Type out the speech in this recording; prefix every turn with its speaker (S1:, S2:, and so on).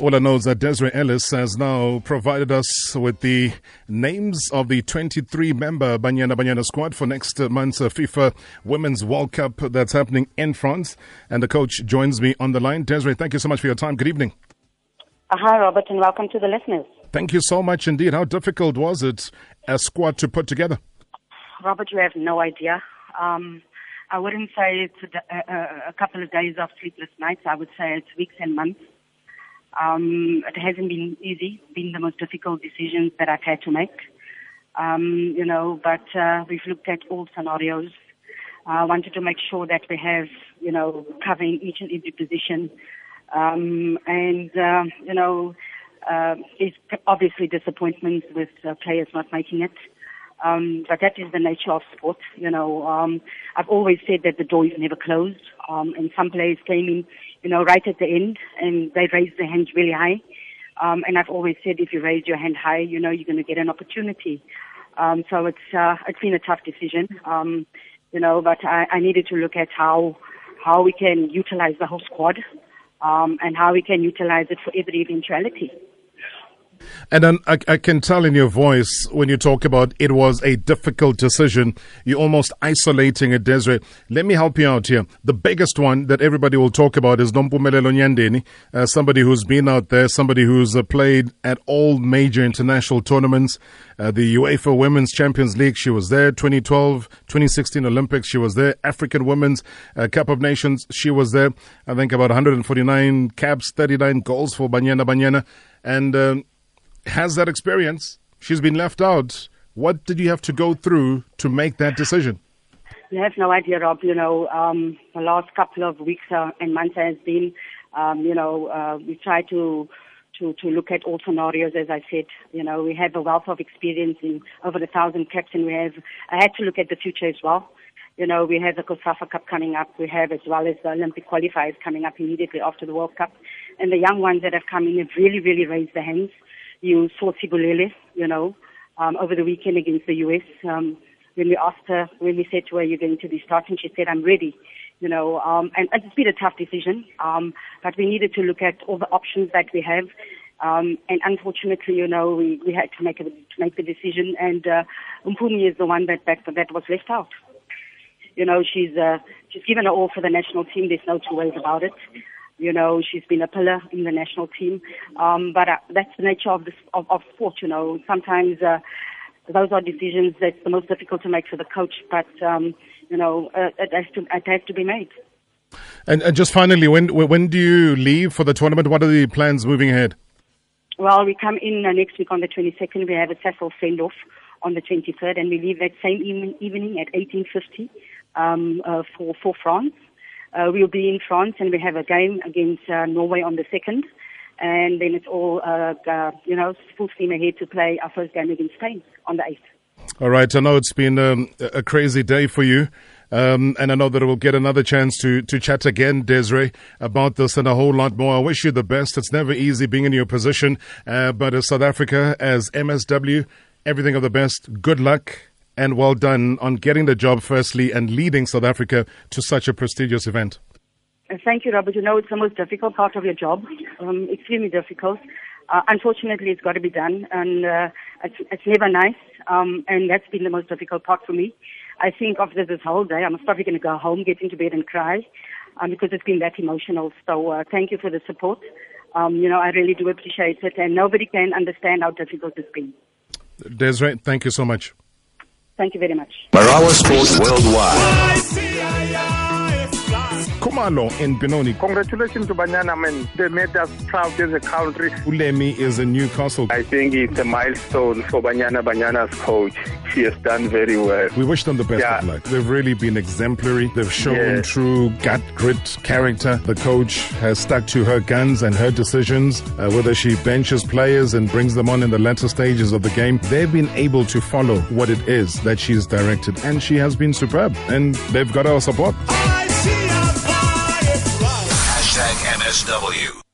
S1: All I know is that Desiree Ellis has now provided us with the names of the 23 member Banyana Banyana squad for next month's FIFA Women's World Cup that's happening in France. And the coach joins me on the line. Desiree, thank you so much for your time. Good evening.
S2: Uh, hi, Robert, and welcome to the listeners.
S1: Thank you so much indeed. How difficult was it, a squad to put together?
S2: Robert, you have no idea. Um, I wouldn't say it's a, a, a couple of days of sleepless nights. I would say it's weeks and months. Um, it hasn't been easy, been the most difficult decisions that I've had to make. Um, you know, but uh, we've looked at all scenarios. I uh, wanted to make sure that we have, you know, covering each and every position. Um, and, uh, you know, uh, there's obviously disappointments with uh, players not making it. Um, but that is the nature of sport. You know, um, I've always said that the door is never closed. Um, and some players came in, you know, right at the end and they raised their hands really high. Um, and I've always said if you raise your hand high, you know, you're going to get an opportunity. Um, so it's, uh, it's been a tough decision. Um, you know, but I, I needed to look at how, how we can utilize the whole squad, um, and how we can utilize it for every eventuality.
S1: And then I, I, can tell in your voice when you talk about it was a difficult decision, you're almost isolating it, Desiree. Let me help you out here. The biggest one that everybody will talk about is Nompumelelo Nyandeni, uh, somebody who's been out there, somebody who's uh, played at all major international tournaments. Uh, the UEFA Women's Champions League, she was there. 2012, 2016 Olympics, she was there. African Women's uh, Cup of Nations, she was there. I think about 149 caps, 39 goals for Banyana Banyana. And um, has that experience. She's been left out. What did you have to go through to make that decision?
S2: You have no idea, Rob. You know, um, the last couple of weeks uh, and months has been, um, you know, uh, we try to, to, to look at all scenarios, as I said. You know, we have a wealth of experience in over a thousand caps, and we have, I had to look at the future as well. You know, we have the COSAFA Cup coming up. We have as well as the Olympic qualifiers coming up immediately after the World Cup. And the young ones that have come in have really, really raised their hands you saw Sibulele, you know, um, over the weekend against the US. Um, when we asked her, when we said to her, you're going to be starting, she said, I'm ready. You know, um, and, and it's been a tough decision, um, but we needed to look at all the options that we have. Um, and unfortunately, you know, we, we had to make a, to make the decision, and uh, Umpumi is the one that, that that was left out. You know, she's uh, she's given her all for the national team. There's no two ways about it. You know, she's been a pillar in the national team. Um, but uh, that's the nature of, this, of, of sport, you know. Sometimes uh, those are decisions that's the most difficult to make for the coach, but, um, you know, uh, it, has to, it has to be made.
S1: And, and just finally, when when do you leave for the tournament? What are the plans moving ahead?
S2: Well, we come in uh, next week on the 22nd. We have a Sasol send-off on the 23rd, and we leave that same evening, evening at 18.50 um, uh, for, for France. Uh, we'll be in France and we have a game against uh, Norway on the 2nd. And then it's all, uh, uh, you know, full steam ahead to play our first game against Spain on the 8th.
S1: All right. I know it's been um, a crazy day for you. Um, and I know that we'll get another chance to, to chat again, Desiree, about this and a whole lot more. I wish you the best. It's never easy being in your position. Uh, but as South Africa, as MSW, everything of the best. Good luck and well done on getting the job, firstly, and leading South Africa to such a prestigious event.
S2: Uh, thank you, Robert. You know, it's the most difficult part of your job, um, extremely difficult. Uh, unfortunately, it's got to be done, and uh, it's, it's never nice, um, and that's been the most difficult part for me. I think after this whole day, I'm probably going to go home, get into bed, and cry um, because it's been that emotional. So uh, thank you for the support. Um, you know, I really do appreciate it, and nobody can understand how difficult it's been.
S1: Desiree, thank you so much.
S2: Thank you very much.
S3: Marawa Sports Worldwide.
S1: Kumalo in Benoni.
S4: Congratulations to Banyana, man. They made us proud as a country.
S1: Ulemi is in Newcastle.
S4: I think it's a milestone for Banyana Banyana's coach. She has done very well.
S1: We wish them the best yeah. of luck. They've really been exemplary. They've shown yes. true gut, grit, character. The coach has stuck to her guns and her decisions, uh, whether she benches players and brings them on in the latter stages of the game. They've been able to follow what it is that she's directed, and she has been superb. And they've got our support.
S3: MSW.